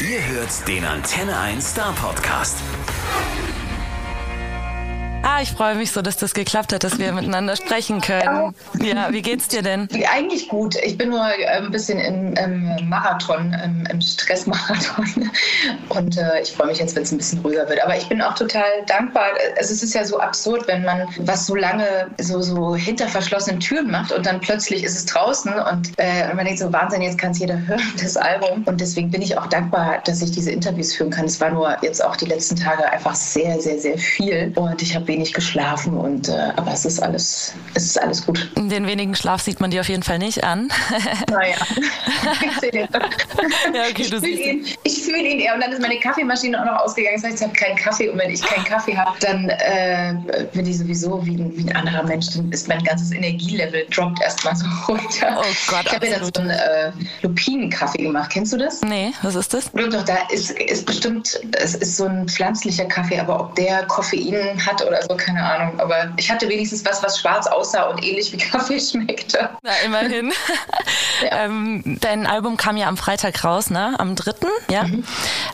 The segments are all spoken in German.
Ihr hört den Antenne 1 Star Podcast. Ich freue mich so, dass das geklappt hat, dass wir miteinander sprechen können. Ja, wie geht's dir denn? Eigentlich gut. Ich bin nur äh, ein bisschen im, im Marathon, im, im Stressmarathon. Und äh, ich freue mich jetzt, wenn es ein bisschen ruhiger wird. Aber ich bin auch total dankbar. Also es ist ja so absurd, wenn man was so lange so, so hinter verschlossenen Türen macht und dann plötzlich ist es draußen und, äh, und man denkt so, Wahnsinn, jetzt kann es jeder hören, das Album. Und deswegen bin ich auch dankbar, dass ich diese Interviews führen kann. Es war nur jetzt auch die letzten Tage einfach sehr, sehr, sehr viel. Und ich habe wenig geschlafen und äh, aber es ist alles, es ist alles gut. Den wenigen Schlaf sieht man dir auf jeden Fall nicht an. Naja. ja, okay, ich fühle ihn, fühl ihn eher und dann ist meine Kaffeemaschine auch noch ausgegangen. Das heißt, ich habe keinen Kaffee und wenn ich keinen Kaffee habe, dann äh, bin ich sowieso wie ein, wie ein anderer Mensch. Dann ist mein ganzes Energielevel droppt erstmal so runter. Oh Gott, ich habe ja dann so einen äh, Lupinenkaffee gemacht. Kennst du das? Nee, was ist das? Doch, da ist, ist bestimmt, es ist so ein pflanzlicher Kaffee, aber ob der Koffein hat oder so, keine Ahnung. Aber ich hatte wenigstens was, was schwarz aussah und ähnlich wie Kaffee schmeckte. Na, immerhin. ja. ähm, dein Album kam ja am Freitag raus, ne? Am 3. Ja. Mhm.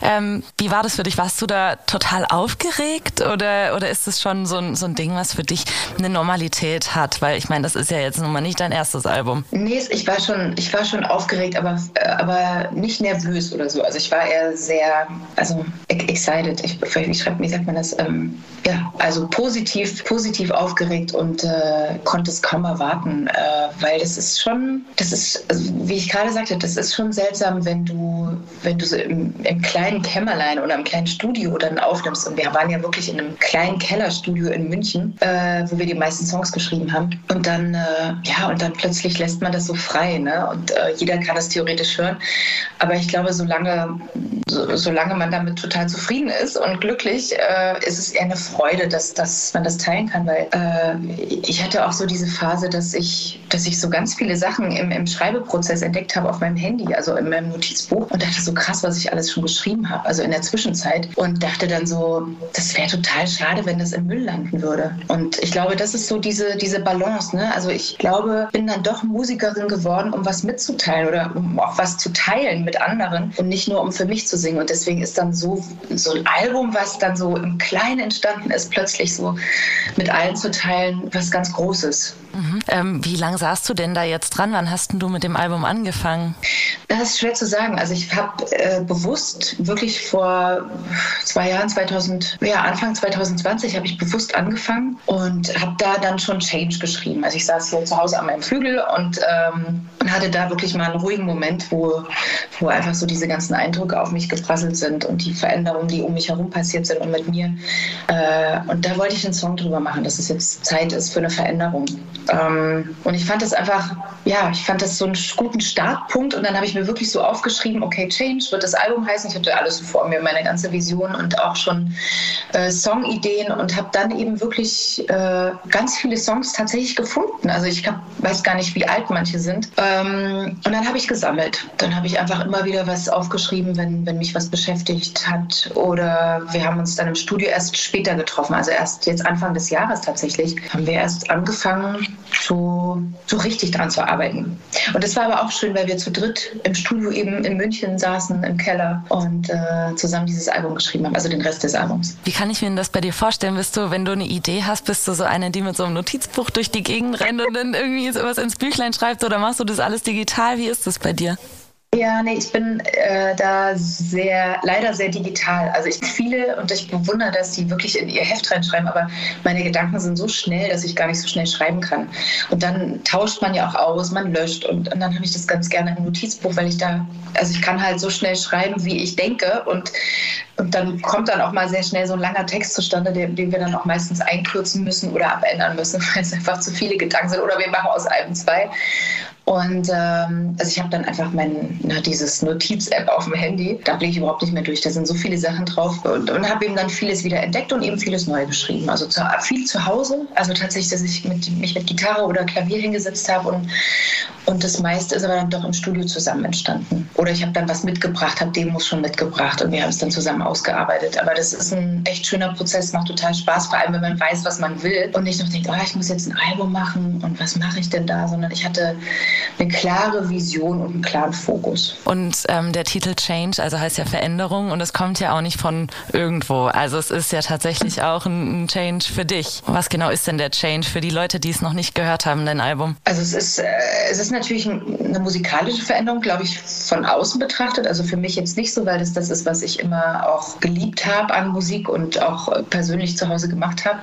Ähm, wie war das für dich? Warst du da total aufgeregt oder, oder ist es schon so ein, so ein Ding, was für dich eine Normalität hat? Weil ich meine, das ist ja jetzt nun mal nicht dein erstes Album. Nee, ich war schon, ich war schon aufgeregt, aber, äh, aber nicht nervös oder so. Also ich war eher sehr, also excited. Ich, wie, schreibt, wie sagt man das? Ähm, ja, also positiv, positiv aufgeregt und äh, konnte es kaum erwarten, äh, weil das ist schon, das ist, also wie ich gerade sagte, das ist schon seltsam, wenn du, wenn du so im, im kleinen Kämmerlein oder im kleinen Studio dann aufnimmst. Und wir waren ja wirklich in einem kleinen Kellerstudio in München, äh, wo wir die meisten Songs geschrieben haben. Und dann, äh, ja, und dann plötzlich lässt man das so frei, ne? Und äh, jeder kann das theoretisch hören. Aber ich glaube, solange, so, solange man damit total zufrieden ist und glücklich, äh, ist es eher eine Freude, dass, dass man das teilen kann, weil äh, ich hatte auch so diese Phase, dass ich, dass ich so ganz viele Sachen im, im Schreibeprozess entdeckt habe auf meinem Handy, also in meinem Notizbuch und dachte so krass, was ich alles schon geschrieben habe, also in der Zwischenzeit und dachte dann so, das wäre total schade, wenn das im Müll landen würde. Und ich glaube, das ist so diese, diese Balance, ne? Also ich glaube, bin dann doch Musikerin geworden, um was mitzuteilen oder um auch was zu teilen mit anderen und nicht nur um für mich zu singen. Und deswegen ist dann so, so ein Album, was dann so im Kleinen entstanden ist, plötzlich so mit allen zu teilen, was ganz Großes. Mhm. Ähm, wie lange saßt du denn da jetzt dran? Wann hast du mit dem Album angefangen? Das ist schwer zu sagen. Also ich habe äh, bewusst wirklich vor zwei Jahren, 2000, ja Anfang 2020 habe ich bewusst angefangen und habe da dann schon Change geschrieben. Also ich saß hier zu Hause an meinem Flügel und ähm, hatte da wirklich mal einen ruhigen Moment, wo, wo einfach so diese ganzen Eindrücke auf mich geprasselt sind und die Veränderungen, die um mich herum passiert sind und mit mir. Äh, und da wollte ich einen Song drüber machen, dass es jetzt Zeit ist für eine Veränderung. Ähm, und ich fand das einfach, ja, ich fand das so einen guten Startpunkt. Und dann habe ich mir wirklich so aufgeschrieben, okay, Change wird das Album heißen. Ich hatte alles vor mir, meine ganze Vision und auch schon äh, Songideen und habe dann eben wirklich äh, ganz viele Songs tatsächlich gefunden. Also ich hab, weiß gar nicht, wie alt manche sind. Ähm, und dann habe ich gesammelt. Dann habe ich einfach immer wieder was aufgeschrieben, wenn, wenn mich was beschäftigt hat. Oder wir haben uns dann im Studio erst später getroffen. Also erst jetzt Anfang des Jahres tatsächlich haben wir erst angefangen, so, so richtig dran zu arbeiten. Und das war aber auch schön, weil wir zu dritt im Studio eben in München saßen, im Keller und äh, zusammen dieses Album geschrieben haben, also den Rest des Albums. Wie kann ich mir das bei dir vorstellen? Bist du, wenn du eine Idee hast, bist du so eine, die mit so einem Notizbuch durch die Gegend rennt und dann irgendwie sowas ins Büchlein schreibt oder machst du das alles digital? Wie ist das bei dir? Ja, nee, ich bin äh, da sehr, leider sehr digital. Also ich viele und ich bewundere, dass die wirklich in ihr Heft reinschreiben, aber meine Gedanken sind so schnell, dass ich gar nicht so schnell schreiben kann. Und dann tauscht man ja auch aus, man löscht und, und dann habe ich das ganz gerne im Notizbuch, weil ich da, also ich kann halt so schnell schreiben, wie ich denke und, und dann kommt dann auch mal sehr schnell so ein langer Text zustande, den, den wir dann auch meistens einkürzen müssen oder abändern müssen, weil es einfach zu viele Gedanken sind oder wir machen aus einem zwei. Und ähm, also ich habe dann einfach mein, na, dieses Notiz-App auf dem Handy, da blicke ich überhaupt nicht mehr durch. Da sind so viele Sachen drauf und, und habe eben dann vieles wieder entdeckt und eben vieles neu geschrieben. Also zu, viel zu Hause, also tatsächlich, dass ich mit, mich mit Gitarre oder Klavier hingesetzt habe und, und das meiste ist aber dann doch im Studio zusammen entstanden. Oder ich habe dann was mitgebracht, habe Demos schon mitgebracht und wir haben es dann zusammen ausgearbeitet. Aber das ist ein echt schöner Prozess, macht total Spaß, vor allem wenn man weiß, was man will und nicht noch denkt, oh, ich muss jetzt ein Album machen und was mache ich denn da, sondern ich hatte eine klare Vision und einen klaren Fokus. Und ähm, der Titel Change, also heißt ja Veränderung und es kommt ja auch nicht von irgendwo. Also es ist ja tatsächlich auch ein, ein Change für dich. Was genau ist denn der Change für die Leute, die es noch nicht gehört haben, dein Album? Also es ist, äh, es ist natürlich eine musikalische Veränderung, glaube ich, von außen betrachtet. Also für mich jetzt nicht so, weil das das ist, was ich immer auch geliebt habe an Musik und auch persönlich zu Hause gemacht habe.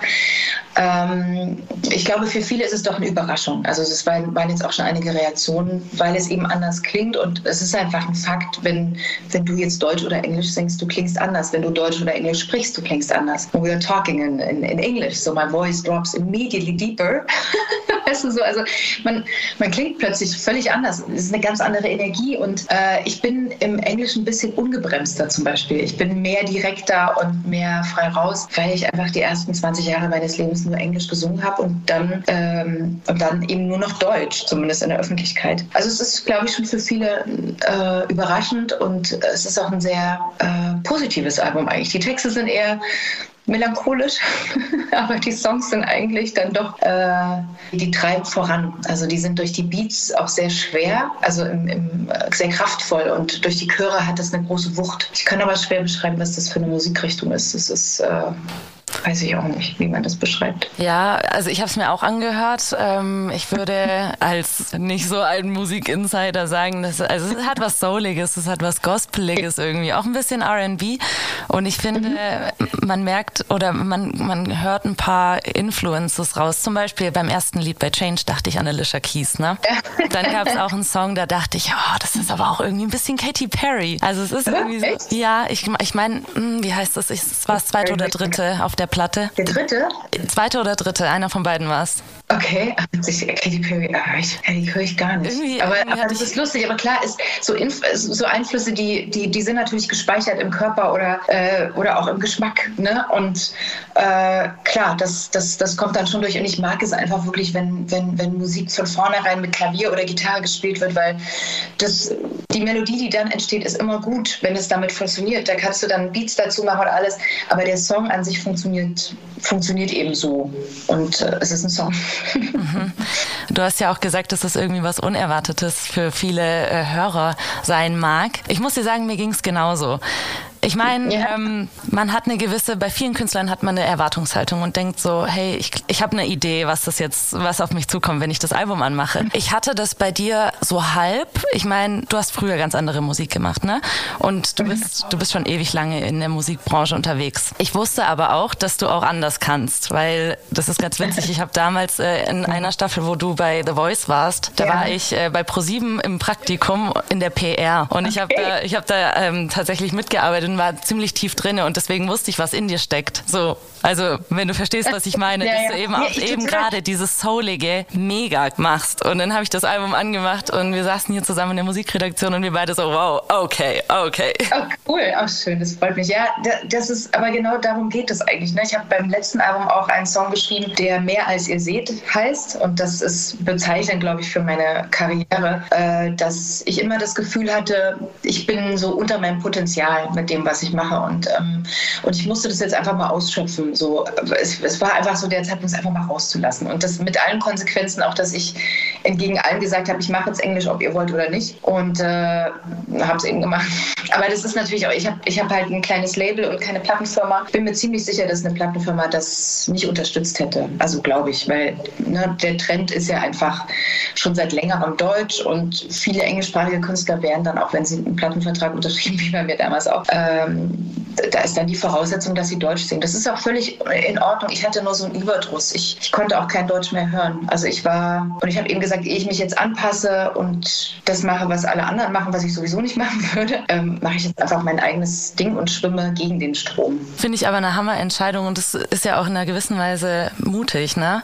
Ähm, ich glaube, für viele ist es doch eine Überraschung. Also es waren jetzt auch schon einige Reaktionen, weil es eben anders klingt und es ist einfach ein Fakt, wenn, wenn du jetzt Deutsch oder Englisch singst, du klingst anders. Wenn du Deutsch oder Englisch sprichst, du klingst anders. We are talking in, in, in English, so my voice drops immediately deeper. weißt du so, also man, man klingt plötzlich völlig anders. Es ist eine ganz andere Energie und äh, ich bin im Englischen ein bisschen ungebremster zum Beispiel. Ich bin mehr direkter und mehr frei raus, weil ich einfach die ersten 20 Jahre meines Lebens nur Englisch gesungen habe und dann, ähm, und dann eben nur noch Deutsch, zumindest in der Öffentlichkeit. Also es ist, glaube ich, schon für viele äh, überraschend und es ist auch ein sehr äh, positives Album eigentlich. Die Texte sind eher melancholisch, aber die Songs sind eigentlich dann doch, äh, die treiben voran. Also die sind durch die Beats auch sehr schwer, also im, im, äh, sehr kraftvoll und durch die Chöre hat das eine große Wucht. Ich kann aber schwer beschreiben, was das für eine Musikrichtung ist. Es ist äh, weiß ich auch nicht, wie man das beschreibt. Ja, also ich habe es mir auch angehört. Ähm, ich würde als nicht so ein Musikinsider sagen, dass, also es hat was Souliges, es hat was Gospeliges irgendwie, auch ein bisschen R&B. Und ich finde, mhm. man merkt oder man, man hört ein paar Influences raus. Zum Beispiel beim ersten Lied bei Change dachte ich an Alicia Keys, ne? Ja. Dann gab es auch einen Song, da dachte ich, oh, das ist aber auch irgendwie ein bisschen Katy Perry. Also es ist irgendwie so, ja, ich, ich meine, hm, wie heißt das? Es war das zweite oder dritte auf der Platte. Der dritte? Zweite oder dritte, einer von beiden war es. Okay, Katy Perry, ah, ich, die höre ich gar nicht. Irgendwie, aber, irgendwie aber das ist lustig, aber klar, ist so, Inf so Einflüsse, die, die, die sind natürlich gespeichert im Körper oder, äh, oder auch im Geschmack. Ne? Und äh, klar, das, das, das kommt dann schon durch. Und ich mag es einfach wirklich, wenn, wenn, wenn Musik von vornherein mit Klavier oder Gitarre gespielt wird, weil das, die Melodie, die dann entsteht, ist immer gut, wenn es damit funktioniert. Da kannst du dann Beats dazu machen oder alles, aber der Song an sich funktioniert, funktioniert eben so. Und äh, es ist ein Song. Mhm. Du hast ja auch gesagt, dass das irgendwie was Unerwartetes für viele äh, Hörer sein mag. Ich muss dir sagen, mir ging es genauso. Ich meine, ja. ähm, man hat eine gewisse, bei vielen Künstlern hat man eine Erwartungshaltung und denkt so, hey, ich, ich habe eine Idee, was das jetzt, was auf mich zukommt, wenn ich das Album anmache. Ich hatte das bei dir so halb. Ich meine, du hast früher ganz andere Musik gemacht, ne? Und du mhm. bist, du bist schon ewig lange in der Musikbranche unterwegs. Ich wusste aber auch, dass du auch anders kannst, weil das ist ganz witzig. Ich habe damals äh, in einer Staffel, wo du bei The Voice warst, da ja. war ich äh, bei ProSieben im Praktikum in der PR und okay. ich habe da, ich habe da ähm, tatsächlich mitgearbeitet war ziemlich tief drinne und deswegen wusste ich, was in dir steckt. So, also wenn du verstehst, was ich meine, ja, dass ja. du eben auch ja, eben gerade dieses Soulige mega machst. Und dann habe ich das Album angemacht und wir saßen hier zusammen in der Musikredaktion und wir beide so, wow, okay, okay. Oh, cool, auch schön, das freut mich. Ja, das ist, aber genau darum geht es eigentlich. Ne? Ich habe beim letzten Album auch einen Song geschrieben, der Mehr als ihr seht heißt. Und das ist bezeichnend, glaube ich, für meine Karriere, äh, dass ich immer das Gefühl hatte, ich bin so unter meinem Potenzial mit dem, was ich mache. Und, ähm, und ich musste das jetzt einfach mal ausschöpfen. So, es, es war einfach so der Zeitpunkt, es einfach mal rauszulassen. Und das mit allen Konsequenzen, auch dass ich entgegen allen gesagt habe, ich mache jetzt Englisch, ob ihr wollt oder nicht. Und äh, habe es eben gemacht. Aber das ist natürlich auch, ich habe ich hab halt ein kleines Label und keine Plattenfirma. Bin mir ziemlich sicher, dass eine Plattenfirma das nicht unterstützt hätte. Also glaube ich, weil ne, der Trend ist ja einfach schon seit längerem Deutsch und viele englischsprachige Künstler wären dann, auch wenn sie einen Plattenvertrag unterschrieben, wie bei mir damals auch, ähm, da ist dann die Voraussetzung, dass sie Deutsch singen. Das ist auch völlig in Ordnung. Ich hatte nur so einen Überdruss. Ich, ich konnte auch kein Deutsch mehr hören. Also ich war, und ich habe eben gesagt, ehe ich mich jetzt anpasse und das mache, was alle anderen machen, was ich sowieso nicht machen würde, ähm, mache ich jetzt einfach mein eigenes Ding und schwimme gegen den Strom. Finde ich aber eine Hammerentscheidung und das ist ja auch in einer gewissen Weise mutig, ne?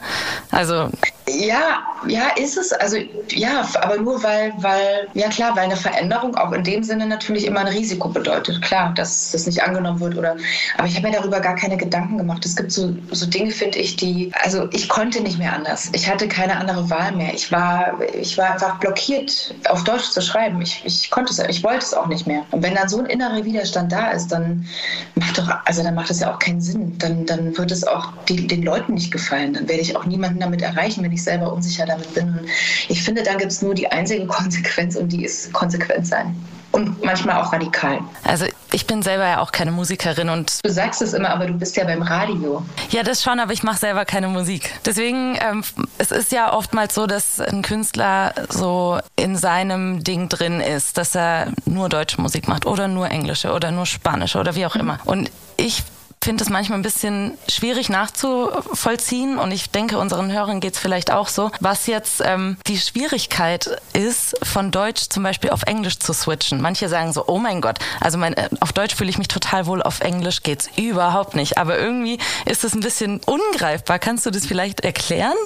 Also ja, ja, ist es. Also ja, aber nur weil, weil, ja klar, weil eine Veränderung auch in dem Sinne natürlich immer ein Risiko bedeutet. Klar, dass das nicht angenommen wird oder. Aber ich habe mir darüber gar keine Gedanken gemacht. Es gibt so, so Dinge, finde ich, die. Also ich konnte nicht mehr anders. Ich hatte keine andere Wahl mehr. Ich war, ich war einfach blockiert, auf Deutsch zu schreiben. Ich, ich konnte es, ich wollte es auch nicht mehr. Und wenn dann so ein innerer Widerstand da ist, dann macht doch, also dann macht es ja auch keinen Sinn. Dann, dann wird es auch die, den Leuten nicht gefallen. Dann werde ich auch niemanden damit erreichen, wenn ich ich selber unsicher damit bin. Und ich finde, da gibt es nur die einzige Konsequenz und die ist konsequent sein und manchmal auch radikal. Also ich bin selber ja auch keine Musikerin und du sagst es immer, aber du bist ja beim Radio. Ja, das schon, aber ich mache selber keine Musik. Deswegen ähm, es ist ja oftmals so, dass ein Künstler so in seinem Ding drin ist, dass er nur deutsche Musik macht oder nur englische oder nur spanische oder wie auch immer. Und ich finde es manchmal ein bisschen schwierig nachzuvollziehen und ich denke, unseren Hörern geht es vielleicht auch so, was jetzt ähm, die Schwierigkeit ist, von Deutsch zum Beispiel auf Englisch zu switchen. Manche sagen so, oh mein Gott, also mein, äh, auf Deutsch fühle ich mich total wohl, auf Englisch geht's überhaupt nicht. Aber irgendwie ist es ein bisschen ungreifbar. Kannst du das vielleicht erklären?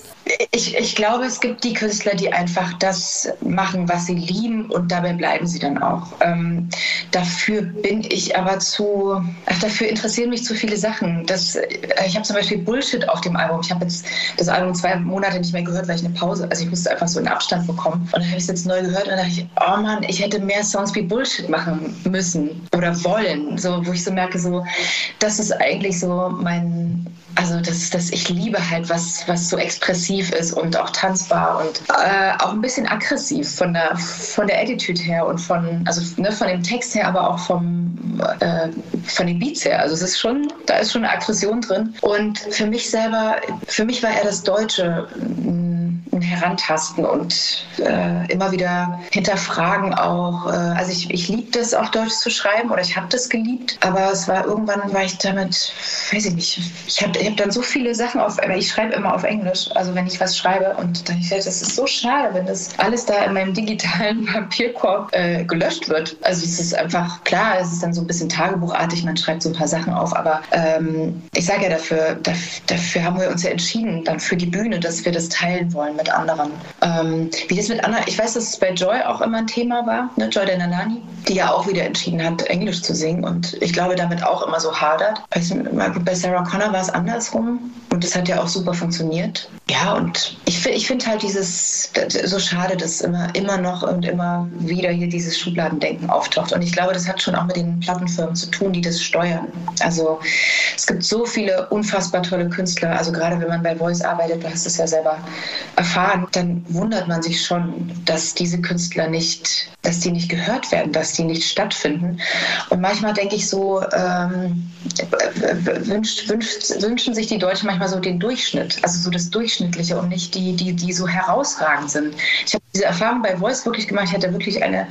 Ich, ich glaube, es gibt die Künstler, die einfach das machen, was sie lieben und dabei bleiben sie dann auch. Ähm, dafür bin ich aber zu, ach, dafür interessieren mich zu viele Sachen. Das, äh, ich habe zum Beispiel Bullshit auf dem Album. Ich habe jetzt das Album zwei Monate nicht mehr gehört, weil ich eine Pause, also ich musste einfach so einen Abstand bekommen. Und dann habe ich es jetzt neu gehört und dachte ich, oh Mann, ich hätte mehr Songs wie Bullshit machen müssen oder wollen. So, wo ich so merke, so, das ist eigentlich so mein, also das, das, ich liebe halt was, was so expressiv ist und auch tanzbar und äh, auch ein bisschen aggressiv von der, von der Attitude her und von, also ne, von dem Text her, aber auch vom, äh, von den Beats her. Also es ist schon, da ist schon eine Aggression drin. Und für mich selber, für mich war er das Deutsche ein Herantasten und äh, immer wieder hinterfragen auch. Äh, also ich, ich liebe das auf Deutsch zu schreiben oder ich habe das geliebt, aber es war irgendwann war ich damit, weiß ich nicht, ich habe ich hab dann so viele Sachen auf, ich schreibe immer auf Englisch, also wenn ich was schreibe und dann ich das ist so schade, wenn das alles da in meinem digitalen Papierkorb äh, gelöscht wird. Also es ist einfach klar, es ist dann so ein bisschen tagebuchartig, man schreibt so ein paar Sachen auf, aber ähm, ich sage ja dafür, dafür, dafür haben wir uns ja entschieden, dann für die Bühne, dass wir das teilen wollen mit anderen. Ähm, wie das mit anderen, ich weiß, dass es bei Joy auch immer ein Thema war, ne? Joy Denanani, die ja auch wieder entschieden hat, Englisch zu singen und ich glaube, damit auch immer so hadert. Bei Sarah Connor war es andersrum und das hat ja auch super funktioniert. Ja, und ich, ich finde halt dieses, so schade, dass immer, immer noch und immer wieder hier dieses Schubladendenken auftaucht. Und ich glaube, das hat schon auch mit den Plattenfirmen zu tun, die das steuern. Also es gibt so viele unfassbar tolle Künstler, also gerade wenn man bei Voice arbeitet, du hast es ja selber erfahren, dann wundert man sich schon, dass diese Künstler nicht, dass die nicht gehört werden, dass die nicht stattfinden. Und manchmal denke ich so, ähm, wünscht, wünscht, wünschen sich die Deutschen manchmal so den Durchschnitt, also so das Durchschnittliche und nicht die, die, die so herausragend sind. Ich habe diese Erfahrung bei Voice wirklich gemacht. Ich hatte wirklich eine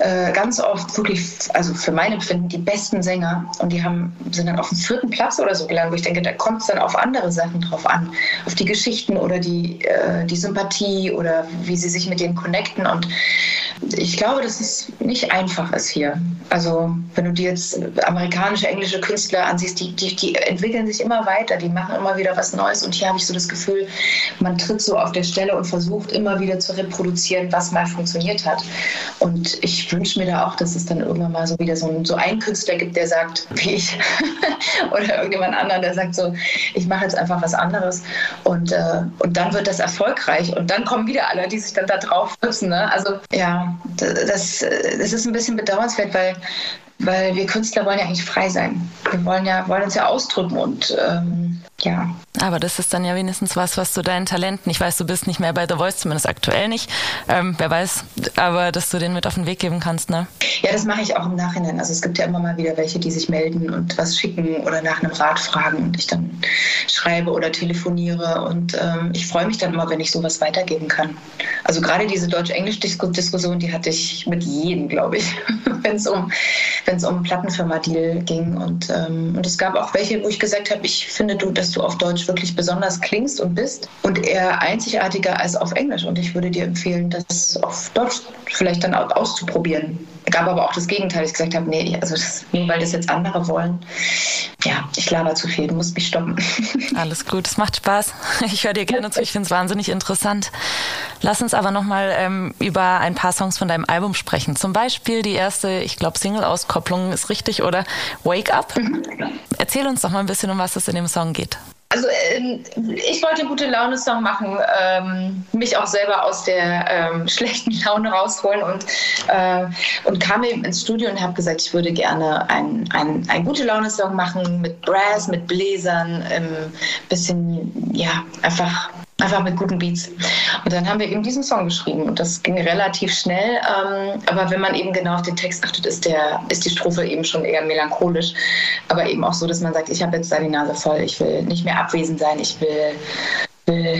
äh, ganz oft wirklich, also für mein Empfinden, die besten Sänger und die haben, sind dann auf dem vierten Platz oder so gelangt, wo ich denke, da kommt es dann auf andere Sachen drauf an, auf die Geschichten oder die, äh, die Sympathie oder wie sie sich mit denen connecten und ich glaube, dass es nicht einfach ist hier. Also wenn du dir jetzt amerikanische, englische Künstler ansiehst, die, die, die entwickeln sich immer weiter, die machen immer wieder was Neues und hier habe ich so das Gefühl, man tritt so auf der Stelle und versucht immer wieder zu reproduzieren, was mal funktioniert hat. Und ich wünsche mir da auch, dass es dann irgendwann mal so wieder so, ein, so einen Künstler gibt, der sagt, wie ich, oder irgendjemand anderen, der sagt so, ich mache jetzt einfach was anderes und, äh, und dann wird das erfolgreich und dann kommen wieder alle, die sich dann da drauf stützen. Ne? Also ja, das, das ist ein bisschen bedauernswert, weil, weil wir Künstler wollen ja eigentlich frei sein. Wir wollen ja wollen uns ja ausdrücken und ähm, ja. Aber das ist dann ja wenigstens was, was zu deinen Talenten, ich weiß, du bist nicht mehr bei The Voice, zumindest aktuell nicht, ähm, wer weiß, aber dass du den mit auf den Weg geben kannst, ne? Ja, das mache ich auch im Nachhinein. Also es gibt ja immer mal wieder welche, die sich melden und was schicken oder nach einem Rat fragen und ich dann schreibe oder telefoniere und ähm, ich freue mich dann immer, wenn ich sowas weitergeben kann. Also gerade diese Deutsch-Englisch-Diskussion, die hatte ich mit jedem, glaube ich, wenn es um, um Plattenfirma-Deal ging und, ähm, und es gab auch welche, wo ich gesagt habe, ich finde du, du auf Deutsch wirklich besonders klingst und bist und eher einzigartiger als auf Englisch. Und ich würde dir empfehlen, das auf Deutsch vielleicht dann auszuprobieren. Gab aber auch das Gegenteil, ich gesagt habe, nee, also das, nur weil das jetzt andere wollen. Ja, ich laber zu viel, du musst mich stoppen. Alles gut, es macht Spaß. Ich höre dir gerne zu, ich finde es wahnsinnig interessant. Lass uns aber nochmal ähm, über ein paar Songs von deinem Album sprechen. Zum Beispiel die erste, ich glaube, Single-Auskopplung ist richtig, oder Wake Up. Mhm. Erzähl uns doch mal ein bisschen, um was es in dem Song geht. Also ähm, ich wollte gute Laune-Song machen, ähm, mich auch selber aus der ähm, schlechten Laune rausholen und, äh, und kam eben ins Studio und habe gesagt, ich würde gerne einen ein gute Laune-Song machen mit Brass, mit Bläsern, ein bisschen, ja, einfach Einfach mit guten Beats. Und dann haben wir eben diesen Song geschrieben und das ging relativ schnell. Ähm, aber wenn man eben genau auf den Text achtet, ist, der, ist die Strophe eben schon eher melancholisch. Aber eben auch so, dass man sagt, ich habe jetzt da die Nase voll, ich will nicht mehr abwesend sein, ich will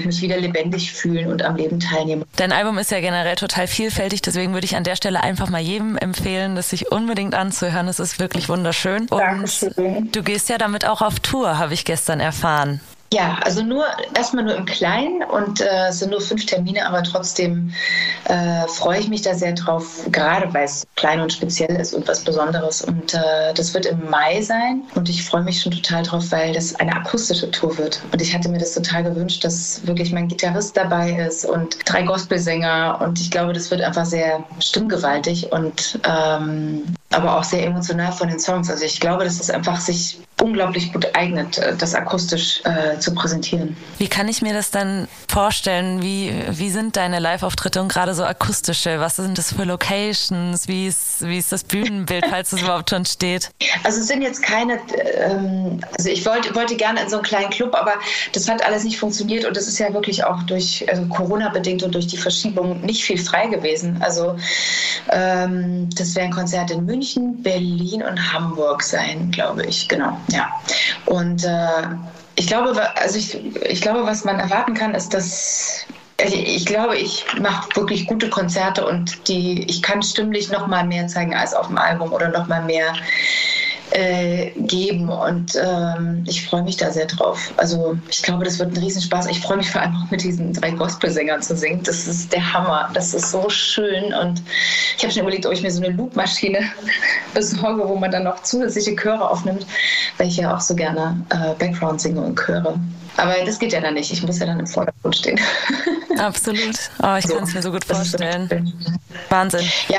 mich wieder lebendig fühlen und am Leben teilnehmen. Dein Album ist ja generell total vielfältig, deswegen würde ich an der Stelle einfach mal jedem empfehlen, das sich unbedingt anzuhören. Es ist wirklich wunderschön. Und Dankeschön. Du gehst ja damit auch auf Tour, habe ich gestern erfahren. Ja, also nur erstmal nur im Kleinen und äh, es sind nur fünf Termine, aber trotzdem äh, freue ich mich da sehr drauf, gerade weil es klein und speziell ist und was Besonderes. Und äh, das wird im Mai sein und ich freue mich schon total drauf, weil das eine akustische Tour wird. Und ich hatte mir das total gewünscht, dass wirklich mein Gitarrist dabei ist und drei Gospelsänger und ich glaube, das wird einfach sehr stimmgewaltig und ähm, aber auch sehr emotional von den Songs. Also ich glaube, dass es einfach sich unglaublich gut eignet, äh, das akustisch äh, zu präsentieren. Wie kann ich mir das dann vorstellen? Wie, wie sind deine Live-Auftritte und gerade so akustische? Was sind das für Locations? Wie ist, wie ist das Bühnenbild, falls es überhaupt schon steht? Also es sind jetzt keine, ähm, also ich wollte, wollte gerne in so einen kleinen Club, aber das hat alles nicht funktioniert und das ist ja wirklich auch durch also Corona bedingt und durch die Verschiebung nicht viel frei gewesen. Also ähm, das wäre ein Konzert in München, Berlin und Hamburg sein, glaube ich, genau. Ja. Und äh, ich glaube, also ich, ich glaube, was man erwarten kann, ist, dass also ich glaube, ich mache wirklich gute Konzerte und die, ich kann stimmlich noch mal mehr zeigen als auf dem Album oder noch mal mehr äh, geben und ähm, ich freue mich da sehr drauf. Also ich glaube, das wird ein Riesenspaß. Ich freue mich vor allem auch mit diesen drei Gospelsängern zu singen. Das ist der Hammer. Das ist so schön und ich habe schon überlegt, ob ich mir so eine Loopmaschine besorge, wo man dann noch zusätzliche Chöre aufnimmt, weil ich ja auch so gerne äh, Background singe und Chöre. Aber das geht ja dann nicht. Ich muss ja dann im Vordergrund stehen. Absolut. Oh, ich so, kann es mir so gut vorstellen. Wahnsinn. Ja,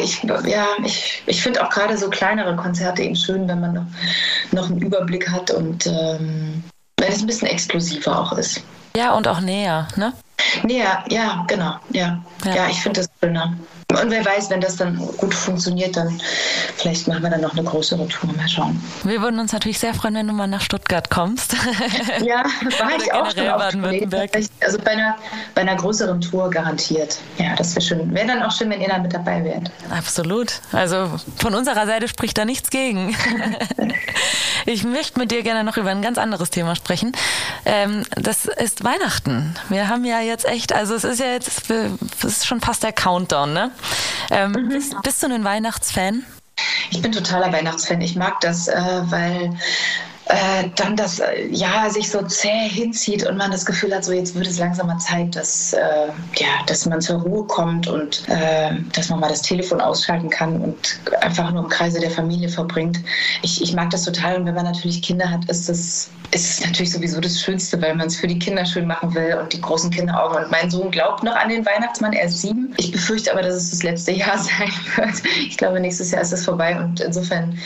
ich, ja, ich, ich finde auch gerade so kleinere Konzerte eben schön, wenn man noch, noch einen Überblick hat und ähm, wenn es ein bisschen exklusiver auch ist. Ja, und auch näher, ne? Näher, ja, genau. Ja, ja. ja ich finde das schöner. Und wer weiß, wenn das dann gut funktioniert, dann vielleicht machen wir dann noch eine größere Tour. Mal schauen. Wir würden uns natürlich sehr freuen, wenn du mal nach Stuttgart kommst. Ja, war ich auch schon Baden-Württemberg. Also bei einer, bei einer größeren Tour garantiert. Ja, das wäre schön. Wäre dann auch schön, wenn ihr dann mit dabei wärt. Absolut. Also von unserer Seite spricht da nichts gegen. ich möchte mit dir gerne noch über ein ganz anderes Thema sprechen. Ähm, das ist Weihnachten. Wir haben ja jetzt echt, also es ist ja jetzt, es ist schon fast der Countdown, ne? Ähm, mhm. bist, bist, du ein Weihnachtsfan? Ich bin totaler Weihnachtsfan. Ich mag das, äh, weil äh, dann das äh, ja sich so zäh hinzieht und man das Gefühl hat, so jetzt wird es langsam mal Zeit, dass, äh, ja, dass man zur Ruhe kommt und äh, dass man mal das Telefon ausschalten kann und einfach nur im Kreise der Familie verbringt. Ich, ich mag das total und wenn man natürlich Kinder hat, ist es ist es natürlich sowieso das Schönste, weil man es für die Kinder schön machen will und die großen Kinder auch. Und mein Sohn glaubt noch an den Weihnachtsmann, er ist sieben. Ich befürchte aber, dass es das letzte Jahr sein wird. Ich glaube, nächstes Jahr ist es vorbei und insofern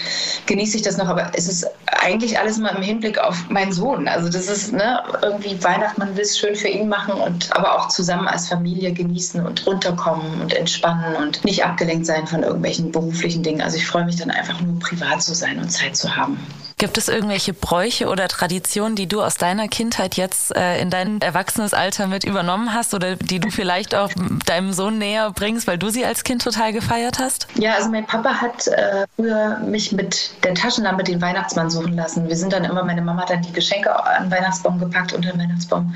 genieße ich das noch. Aber es ist eigentlich alles mal im Hinblick auf meinen Sohn. Also das ist ne, irgendwie Weihnachten, man will es schön für ihn machen und aber auch zusammen als Familie genießen und runterkommen und entspannen und nicht abgelenkt sein von irgendwelchen beruflichen Dingen. Also ich freue mich dann einfach nur privat zu sein und Zeit zu haben. Gibt es irgendwelche Bräuche oder Traditionen, die du aus deiner Kindheit jetzt äh, in dein erwachsenes Alter mit übernommen hast oder die du vielleicht auch deinem Sohn näher bringst, weil du sie als Kind total gefeiert hast? Ja, also mein Papa hat äh, früher mich mit der Taschenlampe den Weihnachtsmann suchen lassen. Wir sind dann immer, meine Mama hat dann die Geschenke an den Weihnachtsbaum gepackt unter den Weihnachtsbaum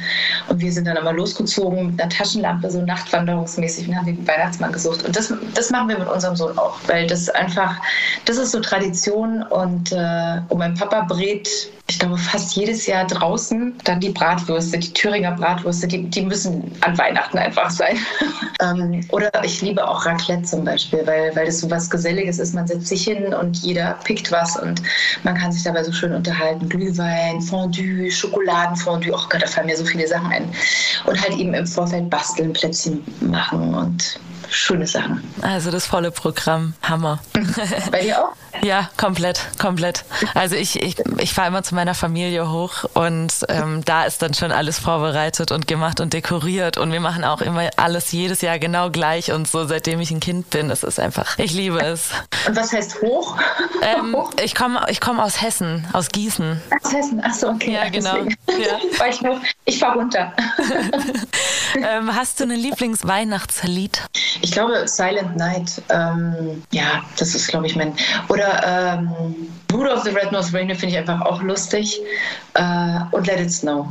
und wir sind dann immer losgezogen mit einer Taschenlampe, so nachtwanderungsmäßig und haben den Weihnachtsmann gesucht. Und das, das machen wir mit unserem Sohn auch, weil das einfach, das ist so Tradition und äh, um mein Papa brät, ich glaube, fast jedes Jahr draußen dann die Bratwürste, die Thüringer Bratwürste, die, die müssen an Weihnachten einfach sein. ähm, oder ich liebe auch Raclette zum Beispiel, weil, weil das so was Geselliges ist. Man setzt sich hin und jeder pickt was und man kann sich dabei so schön unterhalten. Glühwein, Fondue, Schokoladenfondue, oh Gott, da fallen mir so viele Sachen ein. Und halt eben im Vorfeld basteln, Plätzchen machen und schöne Sachen. Also das volle Programm, Hammer. Bei dir auch? Ja, komplett, komplett. Also ich, ich, ich fahre immer zu meiner Familie hoch und ähm, da ist dann schon alles vorbereitet und gemacht und dekoriert und wir machen auch immer alles jedes Jahr genau gleich und so seitdem ich ein Kind bin. Es ist einfach, ich liebe es. Und was heißt hoch? Ähm, ich komme ich komm aus Hessen, aus Gießen. Aus Hessen, ach so, okay. Ja, genau. Ja. Ich noch, Ich fahr runter. ähm, hast du ein Lieblingsweihnachtslied? Ich glaube Silent Night. Ähm, ja, das ist, glaube ich, mein. Oder ähm, Rudolph the Red-Nosed Reindeer finde ich einfach auch lustig. Äh, und Let It Snow.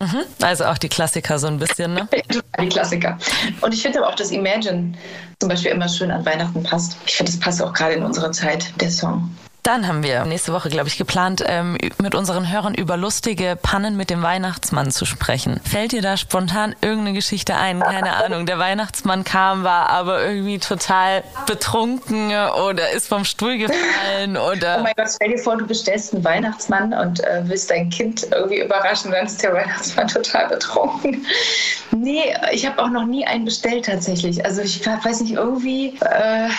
Mhm. Also auch die Klassiker so ein bisschen, ne? die Klassiker. Und ich finde aber auch, dass Imagine zum Beispiel immer schön an Weihnachten passt. Ich finde, das passt auch gerade in unserer Zeit, der Song. Dann haben wir nächste Woche, glaube ich, geplant, ähm, mit unseren Hörern über lustige Pannen mit dem Weihnachtsmann zu sprechen. Fällt dir da spontan irgendeine Geschichte ein? Keine Ahnung. Der Weihnachtsmann kam, war aber irgendwie total betrunken oder ist vom Stuhl gefallen oder. Oh mein Gott, stell dir vor, du bestellst einen Weihnachtsmann und äh, willst dein Kind irgendwie überraschen, dann ist der Weihnachtsmann total betrunken. Nee, ich habe auch noch nie einen bestellt tatsächlich. Also ich weiß nicht, irgendwie. Äh,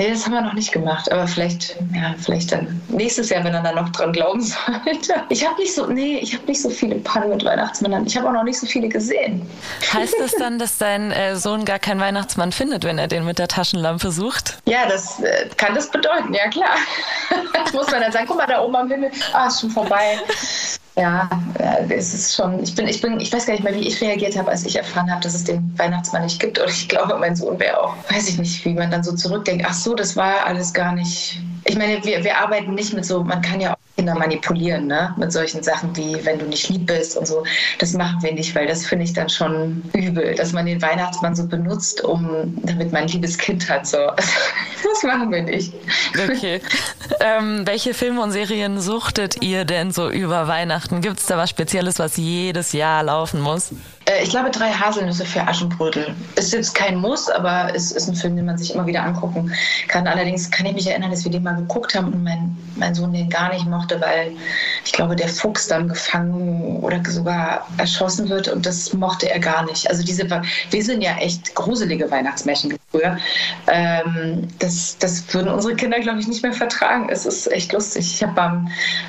Nee, das haben wir noch nicht gemacht, aber vielleicht, ja, vielleicht dann nächstes Jahr, wenn er dann noch dran glauben sollte. Ich habe nicht so, nee, ich habe nicht so viele Pannen mit Weihnachtsmännern. Ich habe auch noch nicht so viele gesehen. Heißt das dann, dass dein äh, Sohn gar keinen Weihnachtsmann findet, wenn er den mit der Taschenlampe sucht? Ja, das äh, kann das bedeuten, ja klar. Muss man dann sagen, guck mal da oben am Himmel, ah, ist schon vorbei. Ja, es ist schon, ich bin, ich bin, ich weiß gar nicht mehr, wie ich reagiert habe, als ich erfahren habe, dass es den Weihnachtsmann nicht gibt. Und ich glaube, mein Sohn wäre auch, weiß ich nicht, wie man dann so zurückdenkt, ach so, das war alles gar nicht. Ich meine, wir, wir arbeiten nicht mit so, man kann ja Kinder manipulieren, ne? Mit solchen Sachen wie, wenn du nicht lieb bist und so. Das machen wir nicht, weil das finde ich dann schon übel, dass man den Weihnachtsmann so benutzt, um, damit man ein liebes Kind hat. So. Das machen wir nicht. Okay. ähm, welche Filme und Serien suchtet ihr denn so über Weihnachten? Gibt es da was Spezielles, was jedes Jahr laufen muss? Äh, ich glaube, drei Haselnüsse für Aschenbrödel. Ist jetzt kein Muss, aber es ist ein Film, den man sich immer wieder angucken kann. Allerdings kann ich mich erinnern, dass wir den mal geguckt haben und mein, mein Sohn den gar nicht mochte, weil ich glaube, der Fuchs dann gefangen oder sogar erschossen wird und das mochte er gar nicht. Also diese, wir sind ja echt gruselige Weihnachtsmärchen früher. Ähm, das, das würden unsere Kinder, glaube ich, nicht mehr vertragen. Es ist echt lustig. Ich habe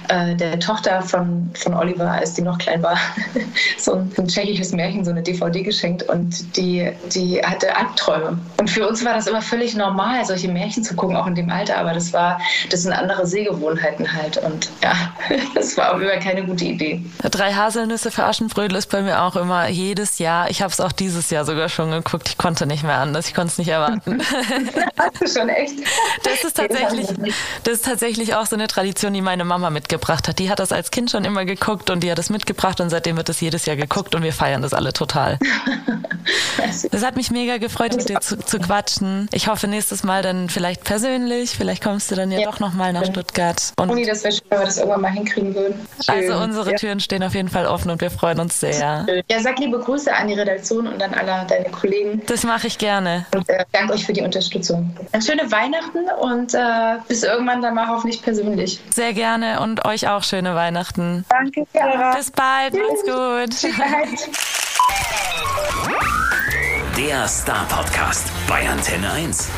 äh, der Tochter von, von Oliver, als die noch klein war, so ein, ein tschechisches Märchen Märchen so eine DVD geschenkt und die, die hatte Albträume. Und für uns war das immer völlig normal, solche Märchen zu gucken, auch in dem Alter. Aber das war, das sind andere Sehgewohnheiten halt. Und ja, das war auch immer keine gute Idee. Drei Haselnüsse für Aschenbrödel ist bei mir auch immer jedes Jahr. Ich habe es auch dieses Jahr sogar schon geguckt. Ich konnte nicht mehr anders. Ich konnte es nicht erwarten. Hast du schon echt? Das ist tatsächlich, das ist tatsächlich auch so eine Tradition, die meine Mama mitgebracht hat. Die hat das als Kind schon immer geguckt und die hat es mitgebracht und seitdem wird es jedes Jahr geguckt und wir feiern das alle total. Es hat mich mega gefreut, mit dir zu, zu, quatschen. Ich hoffe nächstes Mal dann vielleicht persönlich. Vielleicht kommst du dann ja, ja. doch nochmal nach Stuttgart. Und Uni, das wäre schön, wenn wir das irgendwann mal hinkriegen würden. Schön. Also unsere ja. Türen stehen auf jeden Fall offen und wir freuen uns sehr. Ja, sag liebe Grüße an die Redaktion und an alle deine Kollegen. Das mache ich gerne. Und äh, danke euch für die Unterstützung. Eine schöne Weihnachten und äh, bis irgendwann dann mal hoffentlich persönlich. Sehr gerne und euch auch schöne Weihnachten. Danke, Sarah. Bis bald. Macht's gut. Der Star Podcast bei Antenne 1.